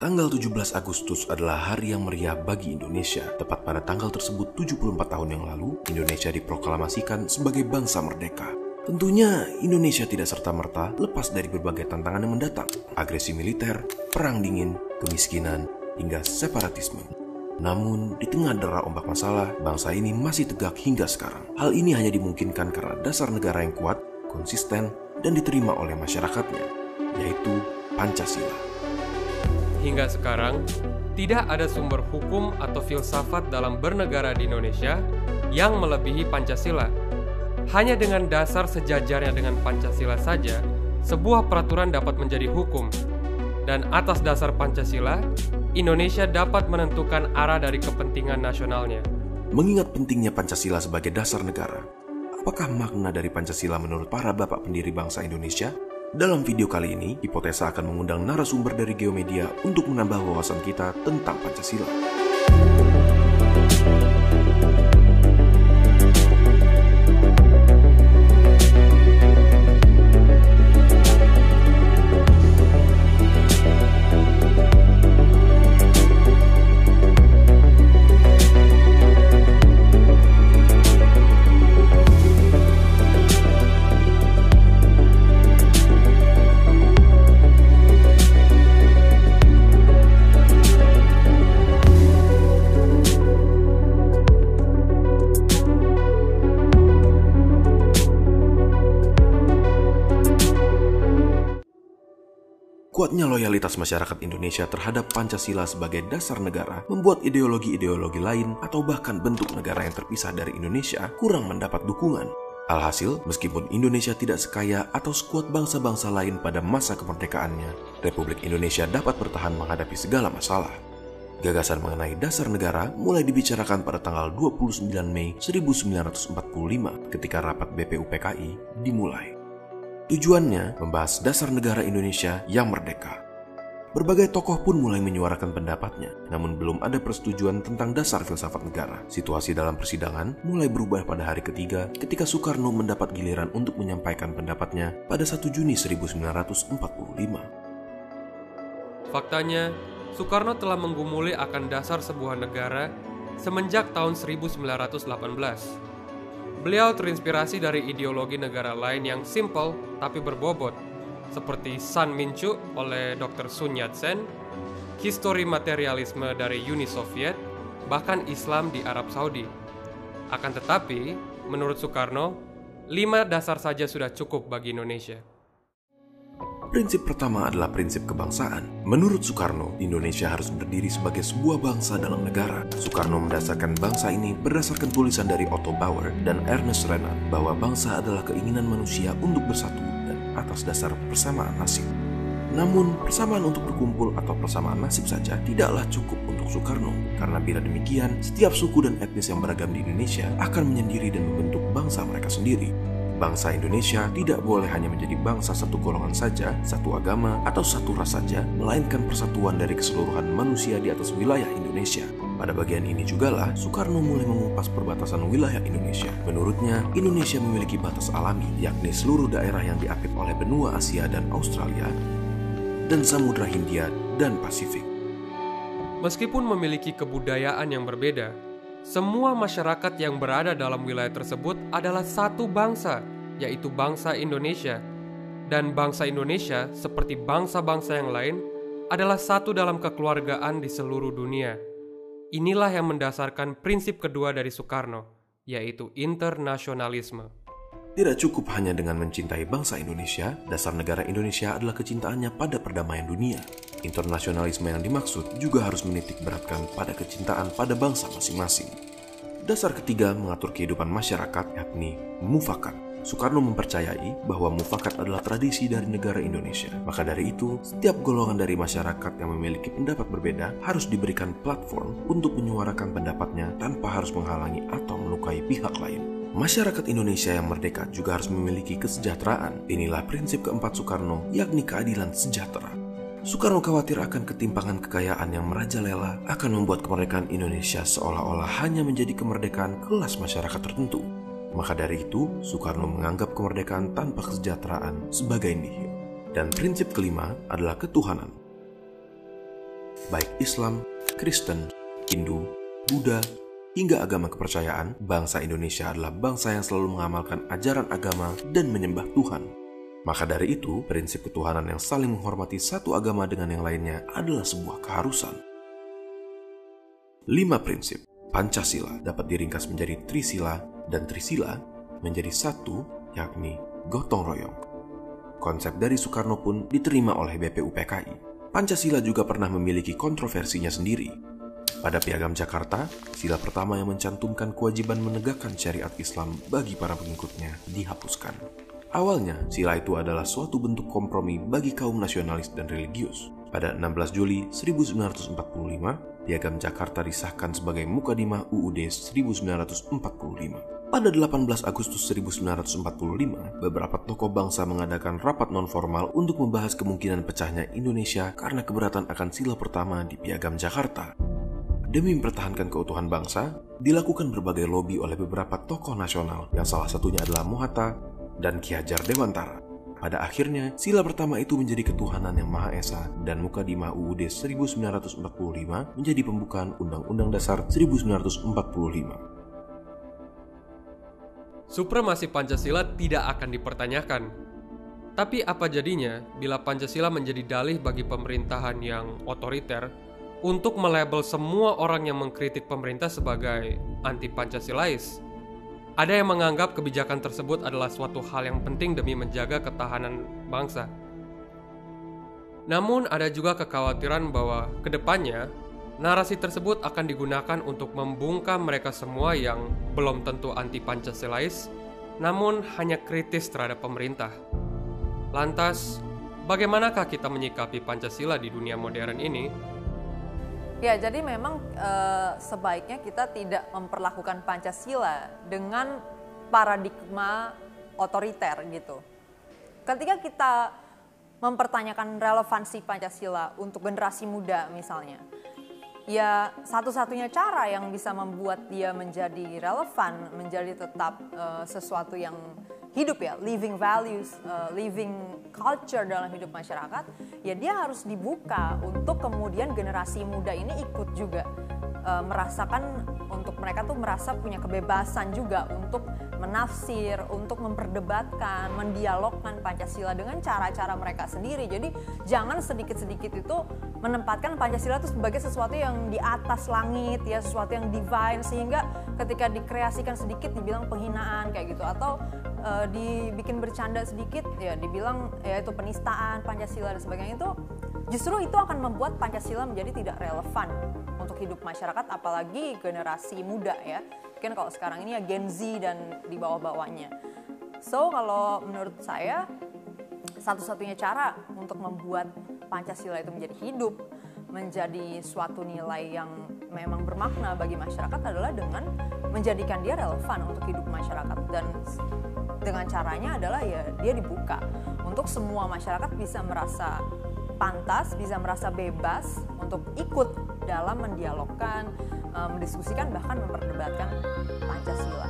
Tanggal 17 Agustus adalah hari yang meriah bagi Indonesia. Tepat pada tanggal tersebut 74 tahun yang lalu, Indonesia diproklamasikan sebagai bangsa merdeka. Tentunya Indonesia tidak serta-merta lepas dari berbagai tantangan yang mendatang. Agresi militer, perang dingin, kemiskinan, hingga separatisme. Namun, di tengah dera ombak masalah, bangsa ini masih tegak hingga sekarang. Hal ini hanya dimungkinkan karena dasar negara yang kuat, konsisten, dan diterima oleh masyarakatnya, yaitu Pancasila. Hingga sekarang, tidak ada sumber hukum atau filsafat dalam bernegara di Indonesia yang melebihi Pancasila. Hanya dengan dasar sejajarnya dengan Pancasila saja, sebuah peraturan dapat menjadi hukum. Dan atas dasar Pancasila, Indonesia dapat menentukan arah dari kepentingan nasionalnya. Mengingat pentingnya Pancasila sebagai dasar negara, apakah makna dari Pancasila menurut para bapak pendiri bangsa Indonesia? Dalam video kali ini, Hipotesa akan mengundang narasumber dari Geomedia untuk menambah wawasan kita tentang Pancasila. Kuatnya loyalitas masyarakat Indonesia terhadap Pancasila sebagai dasar negara membuat ideologi-ideologi lain atau bahkan bentuk negara yang terpisah dari Indonesia kurang mendapat dukungan. Alhasil, meskipun Indonesia tidak sekaya atau sekuat bangsa-bangsa lain pada masa kemerdekaannya, Republik Indonesia dapat bertahan menghadapi segala masalah. Gagasan mengenai dasar negara mulai dibicarakan pada tanggal 29 Mei 1945 ketika rapat BPUPKI dimulai. Tujuannya membahas dasar negara Indonesia yang merdeka. Berbagai tokoh pun mulai menyuarakan pendapatnya, namun belum ada persetujuan tentang dasar filsafat negara. Situasi dalam persidangan mulai berubah pada hari ketiga ketika Soekarno mendapat giliran untuk menyampaikan pendapatnya pada 1 Juni 1945. Faktanya, Soekarno telah menggumuli akan dasar sebuah negara semenjak tahun 1918. Beliau terinspirasi dari ideologi negara lain yang simple tapi berbobot, seperti San Minchu oleh Dr. Sun Yat-sen, histori materialisme dari Uni Soviet, bahkan Islam di Arab Saudi. Akan tetapi, menurut Soekarno, lima dasar saja sudah cukup bagi Indonesia. Prinsip pertama adalah prinsip kebangsaan. Menurut Soekarno, Indonesia harus berdiri sebagai sebuah bangsa dalam negara. Soekarno mendasarkan bangsa ini berdasarkan tulisan dari Otto Bauer dan Ernest Renan bahwa bangsa adalah keinginan manusia untuk bersatu dan atas dasar persamaan nasib. Namun, persamaan untuk berkumpul atau persamaan nasib saja tidaklah cukup untuk Soekarno, karena bila demikian, setiap suku dan etnis yang beragam di Indonesia akan menyendiri dan membentuk bangsa mereka sendiri. Bangsa Indonesia tidak boleh hanya menjadi bangsa satu golongan saja, satu agama, atau satu ras saja, melainkan persatuan dari keseluruhan manusia di atas wilayah Indonesia. Pada bagian ini jugalah Soekarno mulai mengupas perbatasan wilayah Indonesia. Menurutnya, Indonesia memiliki batas alami, yakni seluruh daerah yang diapit oleh benua Asia dan Australia, dan Samudra Hindia dan Pasifik. Meskipun memiliki kebudayaan yang berbeda, semua masyarakat yang berada dalam wilayah tersebut adalah satu bangsa, yaitu bangsa Indonesia. Dan bangsa Indonesia, seperti bangsa-bangsa yang lain, adalah satu dalam kekeluargaan di seluruh dunia. Inilah yang mendasarkan prinsip kedua dari Soekarno, yaitu internasionalisme. Tidak cukup hanya dengan mencintai bangsa Indonesia, dasar negara Indonesia adalah kecintaannya pada perdamaian dunia. Internasionalisme yang dimaksud juga harus menitik beratkan pada kecintaan pada bangsa masing-masing. Dasar ketiga mengatur kehidupan masyarakat yakni mufakat. Soekarno mempercayai bahwa mufakat adalah tradisi dari negara Indonesia. Maka dari itu, setiap golongan dari masyarakat yang memiliki pendapat berbeda harus diberikan platform untuk menyuarakan pendapatnya tanpa harus menghalangi atau melukai pihak lain. Masyarakat Indonesia yang merdeka juga harus memiliki kesejahteraan. Inilah prinsip keempat Soekarno, yakni keadilan sejahtera. Soekarno khawatir akan ketimpangan kekayaan yang merajalela akan membuat kemerdekaan Indonesia seolah-olah hanya menjadi kemerdekaan kelas masyarakat tertentu. Maka dari itu, Soekarno menganggap kemerdekaan tanpa kesejahteraan sebagai nihil. Dan prinsip kelima adalah ketuhanan. baik Islam, Kristen, Hindu, Buddha, hingga agama kepercayaan, bangsa Indonesia adalah bangsa yang selalu mengamalkan ajaran agama dan menyembah Tuhan. Maka dari itu, prinsip ketuhanan yang saling menghormati satu agama dengan yang lainnya adalah sebuah keharusan. Lima prinsip Pancasila dapat diringkas menjadi Trisila dan Trisila menjadi satu, yakni gotong royong. Konsep dari Soekarno pun diterima oleh BPUPKI. Pancasila juga pernah memiliki kontroversinya sendiri, pada Piagam Jakarta, sila pertama yang mencantumkan kewajiban menegakkan syariat Islam bagi para pengikutnya dihapuskan. Awalnya, sila itu adalah suatu bentuk kompromi bagi kaum nasionalis dan religius. Pada 16 Juli 1945, Piagam Jakarta disahkan sebagai Mukadimah UUD 1945. Pada 18 Agustus 1945, beberapa tokoh bangsa mengadakan rapat non-formal untuk membahas kemungkinan pecahnya Indonesia karena keberatan akan sila pertama di Piagam Jakarta. Demi mempertahankan keutuhan bangsa, dilakukan berbagai lobi oleh beberapa tokoh nasional yang salah satunya adalah Muhatta dan Ki Hajar Dewantara. Pada akhirnya, sila pertama itu menjadi ketuhanan yang Maha Esa dan Mukadimah UUD 1945 menjadi pembukaan Undang-Undang Dasar 1945. Supremasi Pancasila tidak akan dipertanyakan. Tapi apa jadinya bila Pancasila menjadi dalih bagi pemerintahan yang otoriter untuk melabel semua orang yang mengkritik pemerintah sebagai anti-Pancasilais. Ada yang menganggap kebijakan tersebut adalah suatu hal yang penting demi menjaga ketahanan bangsa. Namun ada juga kekhawatiran bahwa ke depannya narasi tersebut akan digunakan untuk membungkam mereka semua yang belum tentu anti-Pancasilais, namun hanya kritis terhadap pemerintah. Lantas, bagaimanakah kita menyikapi Pancasila di dunia modern ini Ya, jadi memang e, sebaiknya kita tidak memperlakukan Pancasila dengan paradigma otoriter gitu. Ketika kita mempertanyakan relevansi Pancasila untuk generasi muda misalnya, ya satu-satunya cara yang bisa membuat dia menjadi relevan, menjadi tetap e, sesuatu yang hidup ya, living values, uh, living culture dalam hidup masyarakat, ya dia harus dibuka untuk kemudian generasi muda ini ikut juga uh, merasakan untuk mereka tuh merasa punya kebebasan juga untuk menafsir, untuk memperdebatkan, mendialogkan Pancasila dengan cara-cara mereka sendiri. Jadi jangan sedikit-sedikit itu menempatkan Pancasila itu sebagai sesuatu yang di atas langit ya, sesuatu yang divine sehingga ketika dikreasikan sedikit dibilang penghinaan kayak gitu atau uh, dibikin bercanda sedikit ya dibilang ya itu penistaan Pancasila dan sebagainya itu justru itu akan membuat Pancasila menjadi tidak relevan untuk hidup masyarakat apalagi generasi muda ya. Mungkin kalau sekarang ini ya Gen Z dan di bawah-bawahnya. So kalau menurut saya satu-satunya cara untuk membuat Pancasila itu menjadi hidup menjadi suatu nilai yang memang bermakna bagi masyarakat adalah dengan menjadikan dia relevan untuk hidup masyarakat. Dan dengan caranya adalah ya dia dibuka untuk semua masyarakat bisa merasa pantas, bisa merasa bebas untuk ikut dalam mendialogkan, mendiskusikan bahkan memperdebatkan Pancasila.